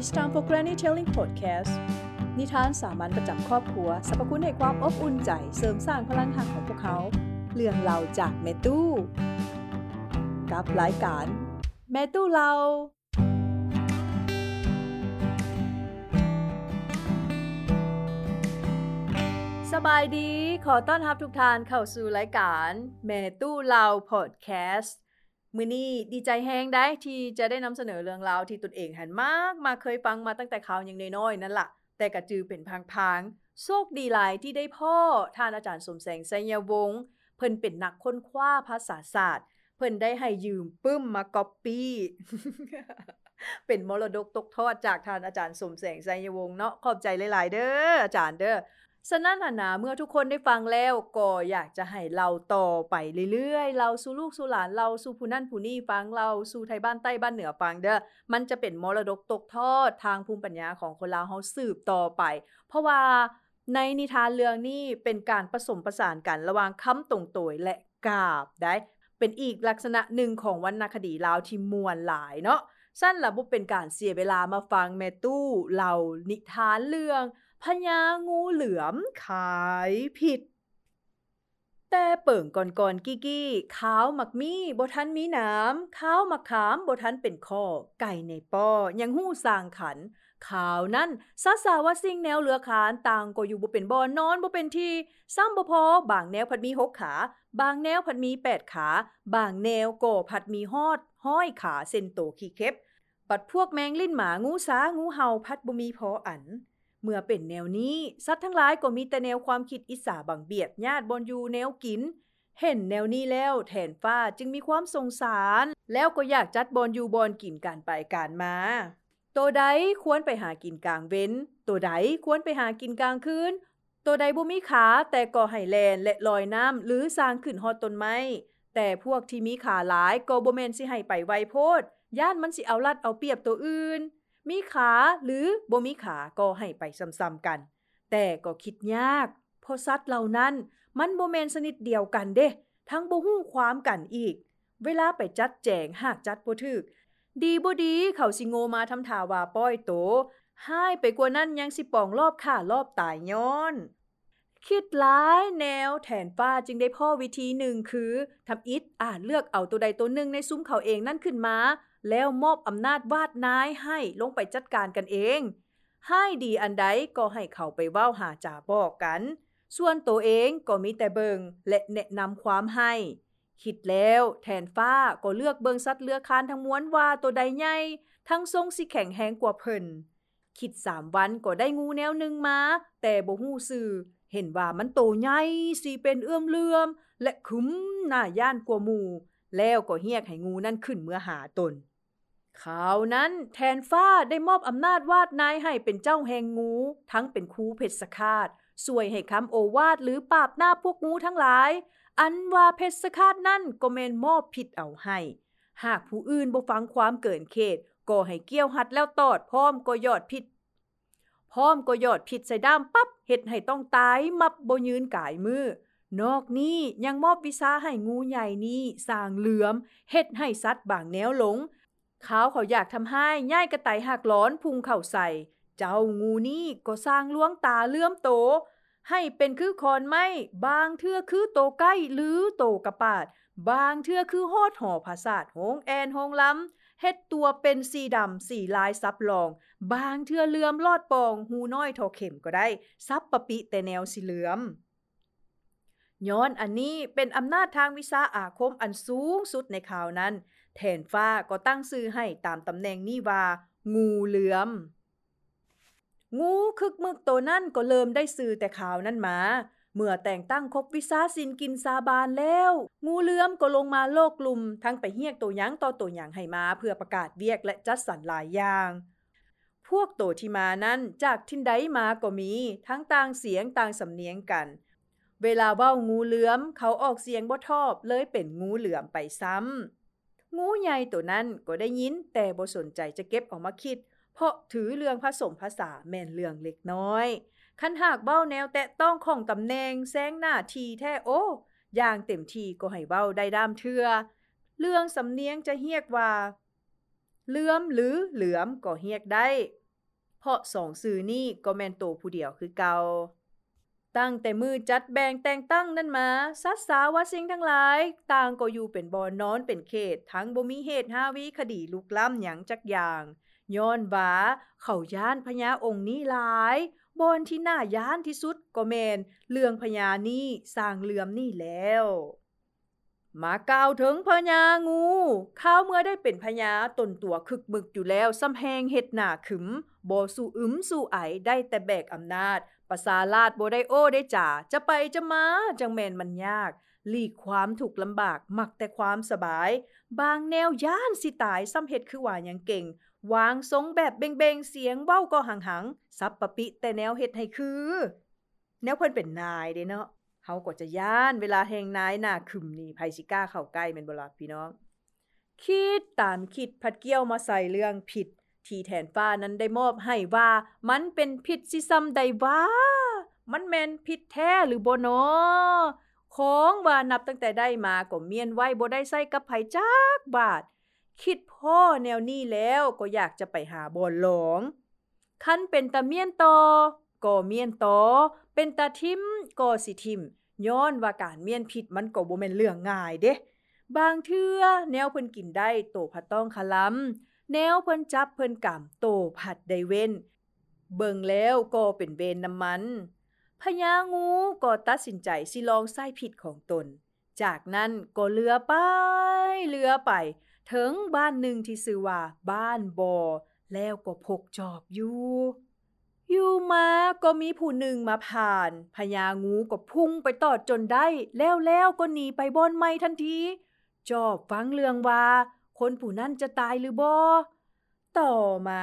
It's time for Granny Telling Podcast นิทานสามัญประจำครอบครัวสรรพคุณให้ความอบอุ่นใจเสริมสร้างพลังหักของพวกเขา เรื่องเล่าจากแม่ตู้ กับรายการ แม่ตู้เรา สบายดีขอต้อนรับทุกท่านเข้าสู่รายการ แม่ตู้เราพอดแคสต์ มือนี้ดีใจแฮงได้ที่จะได้นำเสนอเรื่องราวที่ตนเองหันมากมาเคยฟังมาตั้งแต่ข่าวยังน้อยๆนั่นละ่ะ แต่กระจือเป็นพังๆโชคดีหลายที่ได้พ่อท่านอาจารย์สมแสงไสยวงศ์เพิ่นเป็นนักค้นคว้าภาษาศาสตร์ เพิ่นได้ให้ยืมปึ้มมาก๊อปปี้เป็นมรดกตกทอดจากท่านอาจารย์สมแสงไสยวงศ์เนาะขอบใจหลายๆเด้ออาจารย์เด้อ สนั่นหนาเมื่อทุกคนได้ฟังแล้วก็อยากจะให้เราต่อไปเรื่อยๆ เราสู่ลูกสู่หลานเราสู่ผู้นั่นผู้นี้ฟังเราสู่ไทยบ้านใต้บ้านเหนือฟังเด้อ มันจะเป็นมรดกตกทอดทางภูมิปัญญาของคนลาวเฮาสืบต่อไป เพราะว่าในนิทานเรื่องนี้เป็นการผสมประสานกันระหว่างคำตรงโตยและกาบได้ เป็นอีกลักษณะหนึ่งของวรรณคดีลาวที่มวลหลายเนาะสั้นละบ่เป็นการเสียเวลามาฟังแม่ตู้เล่านิทานเรื่อง พญางูเหลือมขายผิด แต่เปิ่งก่อนๆกี้กี้ขาวหมักมีบ่ทันมีน้ำขาวหมักขามบทันเป็นข้อ ไก่ในป้อยังหู้สร้างขันขาวนั้นซาสาว่าสิ่งแนวเหลือขานต่างก็อยู่บ่เป็นบ่อนอนบ่เป็นที่ซ้ำบ่พอบางแนวผัดมี6ขา บางแนวผัดมี8ขา บางแนวก็ผัดมีฮอด ห้อยขาเส้นโตขี้เข็บปัดพวกแมงลิ้นหมางูสางูเห่าพัดบ่มีพออัน เมื่อเป็นแนวนี้สัตว์ทั้งหลายก็มีแต่แนวความคิดอิสาบังเบียดญาติบนอยู่แนวกิน เห็นแนวนี้แล้วแทนฟ้าจึงมีความสงสาร แล้วก็อยากจัดบอนอยู่บอนกินกันไปการมาตัวใดควรไปหากินกลางเว้น ตัวใดควรไปหากินกลางคืน ตัวใดบ่มีขาแต่ก็ให้แลนและลอยน้ำหรือสร้างขึ้นฮอดต้นไม้แต่พวกที่มีขาหลายก็บ่แม่นสิให้ไปไวโพด ย่านมันสิเอารัดเอาเปรียบตัวอื่น มีขาหรือบ่มีขาก็ให้ไปซ้ำๆกัน แต่ก็คิดยาก เพราะสัตว์เหล่านั้นมันบ่แม่นสนิทเดียวกันเด้ ทั้งบ่ฮู้ความกันอีก เวลาไปจัดแจงหากจัดบ่ถึก ดีบ่ดีเขาสิโงมาทำท่าว่าป้อยโตห้ายไปกว่านั้นยังสิปองรอบค่ารอบตายย้อน คิดหลายแนวแทนฟ้าจึงได้พ่อวิธีหนึ่งคือทำอิดอ่านเลือกเอาตัวใดตัวหนึ่งในซุ้มเขาเองนั่นขึ้นมา แล้วมอบอำนาจวาดนายให้ลงไปจัดการกันเอง ให้ดีอันใดก็ให้เขาไปเว้าหาจ่าบอกกัน ส่วนตัวเองก็มีแต่เบิงและแนะนำความให้ คิดแล้วแทนฟ้าก็เลือกเบิงสัตว์เลือคานทั้งม้วลว่าตัวใดใหญ่ทั้งทรงสิแข็งแหงกว่าเพิ่นคิด3วันก็ได้งูแนวหนึ่งมา แต่บ่ฮู้ซื่อ เห็นว่ามันโตใหญ่สิเป็นเอื้อมเลื่อม และคุ้มหน้าย่านกว่าหมู่ แล้วก็เฮียกให้งูนั่นขึ้นเมื่อหาตนข่าวนั้นแทนฟ้าได้มอบอำนาจวาดนายให้เป็นเจ้าแห่งงู ทั้งเป็นคูเพชรสคาตสวยให้คำโอวาดหรือปราบหน้าพวกงูทั้งหลาย อันว่าเพชรสคาตนั่นก็แมนมอบผิดเอาให้ หากผู้อื่นบ่ฟังความเกินเขต ก็ให้เกี่ยวหัดแล้วตอดพร้อมก็ยอดผิดพร้อมก็ยอดผิดใส่ด้ามปั๊บ เฮ็ดให้ต้องตายมับบ่ยืนกายมือนอกนี้ยังมอบวิชาให้งูใหญ่นี้สร้างเหลือมเฮ็ดให้สัตว์บางแนวหลงเขาเขาอยากทำให้ย่ายกระไตหักร้อนพุงเข้าใส่ เจ้างูนี้ก็สร้างล้วงตาเลื่อมโต ให้เป็นคือคอนไม้บางเทื่อคือโตใกล้หรือโตกระปาด บางเทื่อคือฮอดห่อภาษาทโหงแอนหงล้ำ เฮ็ดตัวเป็นสีดำสีลายซับลอง บางเทื่อเลื่อมลอดปอง หูน้อยทอเข็มก็ได้ซับปะปิแต่แนวสีเหลือมย้อนอันนี้เป็นอำนาจทางวิชาอาคมอันสูงสุดในข่าวนั้น แทนฟ้าก็ตั้งซื้อให้ตามตำแหน่งนี้ว่า งูเหลือม งูคึกมึกโตนั่นก็เริ่มได้ซื้อแต่ข่าวนั้นมา เมื่อแต่งตั้งครบวิสาสินกินสาบานแล้ว งูเหลือมก็ลงมาโลกลุม ทั้งไปเฮียกตัวยังต่อตัวอย่างให้มาเพื่อประกาศเวียกและจัดสรรหลายอย่าง พวกโตที่มานั้นจากทินใดมาก็มี ทั้งต่างเสียงต่างสำเนียงกัน เวลาเว้างูเหลือม เขาออกเสียงบ่ทอบเลยเป็นงูเหลือมไปซ้ำงูใหญ่ตัวนั้นก็ได้ยินแต่บ่สนใจจะเก็บออกมาคิด เพราะถือเรื่องผสมภาษาแม่นเรื่องเล็กน้อย คันหากเบ้าแนวแตะต้องของตำแหน่งแสงหน้าทีแท้โอ้อย่างเต็มทีก็ให้เบ้าได้ดามเทือ เรื่องสำเนียงจะเรียกว่าเลื่อมหรือเหลือมก็เรียกได้ เพราะสองสื่อนี้ก็แม่นโตผู้เดียวคือเกาตั้งแต่มือจัดแบ่งแต่งตั้งนั่นมาสัตสาว่าสิ่งทั้งหลาย ต่างก็อยู่เป็นบอนนอนเป็นเขต ทั้งบ่มีเหตุหาวิคดีลุกล้ำหยังจักอย่างย้อนว่าเขาย้านพญาองค์นี้หลาย บอนที่น่าย้านที่สุดก็แมนเรื่องพญานี้สร้างเลื่อมนี่แล้วมากล่าวถึงพญางูข้าวเมื่อได้เป็นพญาตนตัวคึกบึกอยู่แล้วซ้ำแหงเฮ็ดหน้าขึมบ่สู่อึมสู่ไอได้แต่แบกอำนาจภาษาลาดบ่ได้โอ้ได้จ่าจะไปจะมาจังแม่นมันยากหลีกความถูกลำบากมักแต่ความสบาย บางแนวย่านสิตายซ้ำเฮ็ดคือว่ายังเก่ง วางทรงแบบเบงๆเสียงเว้าก็หังๆซับปะปิแต่แนวเฮ็ดให้คือ แนวเพิ่นเป็นนายเด้เนาะเฮาก็จะย่านเวลาแหงนายหน้าขึมนี่ไผสิกล้าเข้าใกล้แม่นบ่ล่ะพี่น้อง คิดตามคิดพัดเกี่ยวมาใส่เรื่องผิด ที่แทนฟ้านั้นได้มอบให้ว่ามันเป็นผิดสิซ้ำใดว่ามันแม่นผิดแท้หรือบ่นอของว่านับตั้งแต่ได้มาก็เมียนไว้บ่ได้ใส่กับไผจักบาท คิดพ่อแนวนี้แล้วก็อยากจะไปหาบ่หลองคันเป็นตาเมียนตอก็เมียนตอเป็นตาทิมก็สิทิมย้อนว่าการเมียนผิดมันก็บ่แม่นเรื่องง่ายเด้บางเทื่อแนวเพิ่นกินได้โตผัดต้องคลำแนวเพิ่นจับเพิ่นกำโตผัดได้เว้น เบิ่งแล้วก็เป็นเวนน้ำมันพญางูก็ตัดสินใจสิลองไส้ผิดของตน จากนั้นก็เลือไปเลือไป ถึงบ้านหนึ่งที่ชื่อว่าบ้านบอแล้วก็พกจอบอยู่อยู่มาก็มีผู้หนึ่งมาผ่านพญางูก็พุ่งไปตอดจนได้ แล้วแล้วก็หนีไปบอนไม่ทันที จอบฟังเรื่องว่า คนผู้นั้นจะตายหรือบ่ต่อมา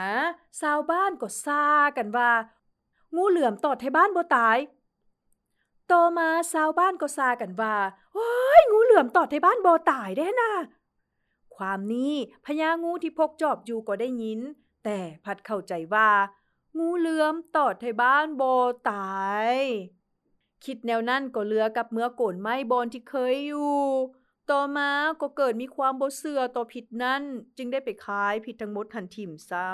ชาวบ้านก็ซากันว่า งูเหลือมตอดให้บ้านบ่ตาย ต่อมาชาวบ้านก็ซากันว่า โอ้ยงูเหลือมตอดให้บ้านบ่ตายเด้น่ะ ความนี้พญางูที่พกจอบอยู่ก็ได้ยิน แต่พัดเข้าใจว่า งูเหลือมตอดให้บ้านโบตาย คิดแนวนั้นก็เลือกับเมื่อโกนไม้บอนที่เคยอยู่ ต่อมาก็เกิดมีความโบเชื่อต่อผิดนั้น จึงได้ไปขายผิดทั้งหมดทันทิมซ้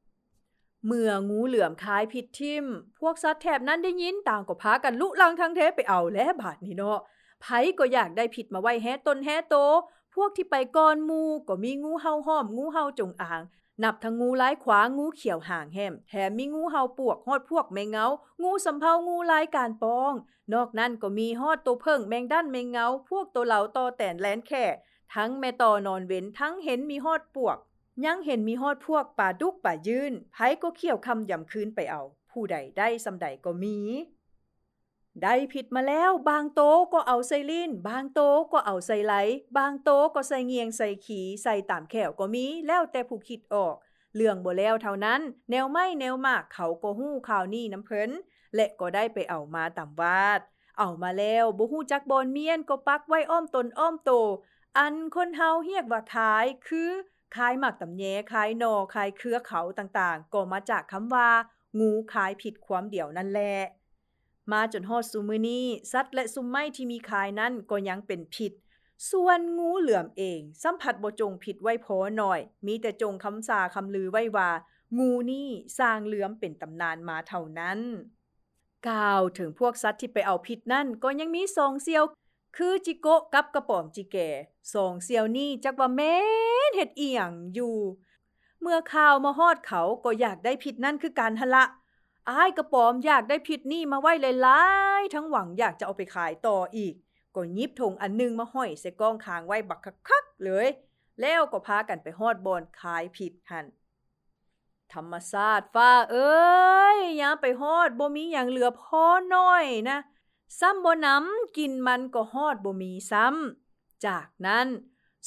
ำเมื่องูเหลือมคายผิดทิม พวกสัตว์แถบนั้นได้ยินต่างก็พากันลุลังทั้งเทไปเอาและบาดนี้เนาะไผก็อยากได้ผิดมาไว้แฮตนแฮโต พวกที่ไปก่อนมูก็มีงูเห่าห้อม งูเห่าจงอาง นับทั้งงูลายขวา งูเขียวห่างแหมแถมมีงูเห่าปวกฮอดพวกแมงเงา งูสำเภางูลายการปอง นอกนั้นก็มีฮอดตัวเพิ่งแมงด้านแมงเงา พวกตัวเหลาตอแตนแลนแค่ทั้งแม่ตอนอนเว้นทั้งเห็นมีฮอดปวก ยังเห็นมีฮอดพวกป่าดุกป่ายืนไผก็เขี่ยวคำยำคืนไปเอา ผู้ใดได้สำใดก็มี ได้ผิดมาแล้วบางโตก็เอาใส่ลิ้น บางโตก็เอาใส่ไหล บางโตก็ใส่เงียงใส่ขีใส่ตามแขวก็มี แล้วแต่ผู้คิดออก เรื่องบ่แล้วเท่านั้น แนวไม่แนวมากเขาก็ฮู้ข่าวนี้น้ำเพิ่นและก็ได้ไปเอามาตามวาด เอามาแล้วบ่ฮู้จักบอนเมียนก็ปักไว้อ้อมตนอ้อมโต อันคนเฮาเรียกว่าขายคือขายหมักตำแยขายนอขายเครือเขาต่างๆ ก็มาจากคำว่างูขายผิดความเดียวนั่นแหละ มาจนฮอดซุมือนี้ สัตว์และซุมไม้ที่มีขายนั้นก็ยังเป็นผิด ส่วนงูเหลือมเอง สัมผัสบ่จงผิดไว้พอหน่อย มีแต่จงคำสาคำลือไว้ว่า งูนี่สร้างเหลือมเป็นตำนานมาเท่านั้นกล่าวถึงพวกสัตว์ที่ไปเอาผิดนั่นก็ยังมีสองเซียว คือจิโกะกับกระป๋อมจิแก่สองเซียวนี่จักว่าแม่นเฮ็ดเอียงอยู่ เมื่อข่าวมาฮอดเขาก็อยากได้ผิดนั่นคือการหละ อ้ายกระป๋อมอยากได้ผิดนี่มาไว้หลายๆทั้งหวังอยากจะเอาไปขายต่ออีก ก็ยิบถงอันหนึงมาห้อยใส่กองคางไว้บักคักๆเลย แล้วก็พากันไปฮอดบอนขายผิดหันธรรมศาสตร์ฟ้าเอ้ยยามไปฮอดบ่มีหยังเหลือพอน้อยนะ ซ้ำบ่น้ำกินมันก็ฮอดบ่มีซ้ำ จากนั้น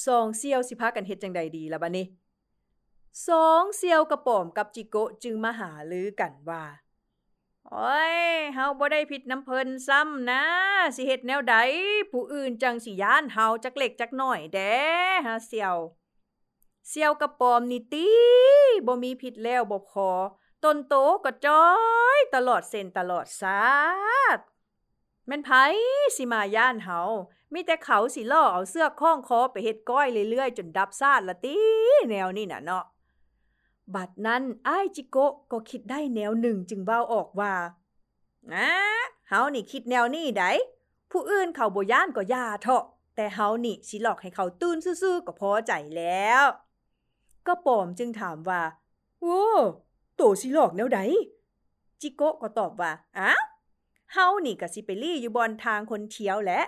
สองเซียวสิพากันเฮ็ดจังใดดีล่ะบัดนี้สองเซียวกระป๋อมกับจิโกะจึงมาหาลือกันว่า โอ้ยเฮาบ่ได้ผิดน้ำเพิ่นซ้ำนะ สิเฮ็ดแนวใดผู้อื่นจังสิย้านเฮาจักเล็กจักน้อยแด้ฮะเสี่ยวเสี่ยวกระปอมนี่ติบ่มีผิดแล้วบ่พอต้นโตก็จ้อย ตลอดเส้นตลอดสาดแม่นไผสิมาย่านเฮามีแต่เขาสิล่อเอาเสื้อคล้องคอไปเฮ็ดก้อยเรื่อยๆ จนดับซาดละติแนวนี่น่ะเนาะ บัดนั้นอ้ายจิโกะก็คิดได้แนวหนึ่งจึงเว้าออกว่าอะเฮานี่คิดแนวนี้ไดผู้อื่นเขาบ่ย่านก็ย่าเถาะ แต่เฮานี่สิหลอกให้เขาตื่นซื่อๆก็พอใจแล้ว ก็ปอมจึงถามว่า โอ้โตสิหลอกแนวใดจิโกะก็ตอบว่าอ้าวเฮานี่ก็สิไปลี่อยู่บอนทางคนเที่ยวแหละ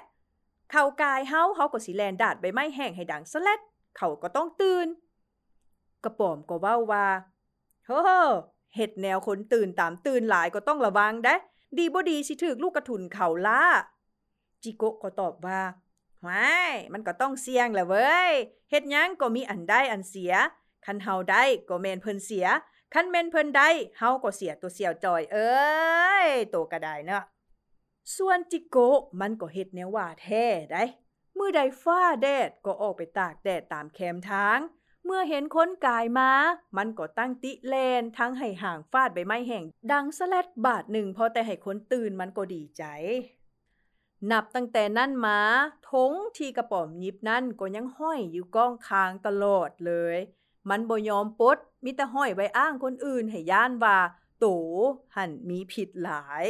เข้ากายเฮาเฮาก็สิแลนดาดใบไม้แห้งให้ดังสแลดเขาก็ต้องตื่น กระป๋อมก็เว้าว่าโฮ้เฮ็ดแนวคนตื่นตามตื่นหลายก็ต้องระวังได้ดีบ่ดีสิถึกลูกกระทุนเข่าล่าจิโกะก็ตอบว่าว้ายมันก็ต้องเสี่ยงแหละเว้ยเฮ็ดหยังก็มีอันได้อันเสีย คันเฮาได้ก็แม่นเพิ่นเสีย คันแม่นเพิ่นได้เฮาก็เสียตัวเสียวจอย เอ้ยโตก็ได้เนาะส่วนจิโกะมันก็เฮ็ดแนวว่าแท้ได้เมื่อใดฟ้าแดดก็ออกไปตากแดดตามแคมทาง เมื่อเห็นคนกายมา มันก็ตั้งติแลนทั้งให้ห่างฟาดใบไม้แห่ง ดังสแลดบาทหนึ่งพอแต่ให้คนตื่นมันก็ดีใจ นับตั้งแต่นั้นมาทงที่กระป๋อมยิบนั่นก็ยังห้อยอยู่ก้องคางตลอดเลย มันบ่ยอมปดมีแต่ห้อยไว้อ้างคนอื่นให้ย่านว่า โตหันมีผิดหลาย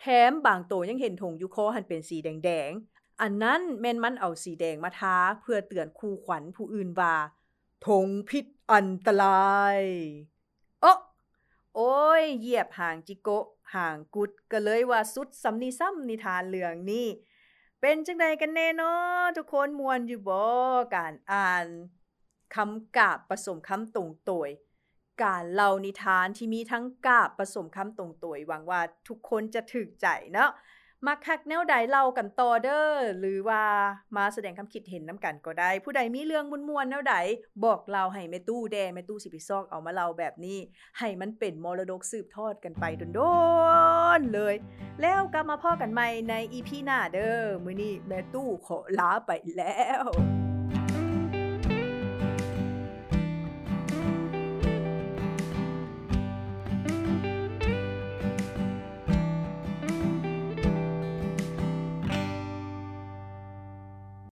แถมบางโตยังเห็นธงอยู่คอหันเป็นสีแดงๆอันนั้นแม่นมันเอาสีแดงมาทาเพื่อเตือนคู่ขวัญผู้อื่นว่า ธงพิษอันตรายโอ้โอ้ย เหยียบห่างจิโกะห่างกุดก็เลยว่าสุดสำนีซ้ำนิทานเรื่องนี้เป็นจังใดกันแน่เนาะทุกคนมวนอยู่บ่การอ่านคำกาบผสมคำตรงตวยการเล่านิทานที่มีทั้งกาบผสมคำตรงตวยหวังว่าทุกคนจะถึกใจเนาะ มักคักแนวใดเล่ากันต่อเด้อหรือว่ามาแสดงความคิดเห็นนำกันก็ได้ ผู้ใดมีเรื่องม่วนๆแนวใดบอกเราให้แม่ตู้แดแม่ตู้สิไปซอกเอามาเล่าแบบนี้ ให้มันเป็นมรดกสืบทอดกันไปโดนๆเลย แล้วกลับมาพ่อกันใหม่ใน EP หน้าเด้อมื้อนี้แม่ตู้ขอลาไปแล้ว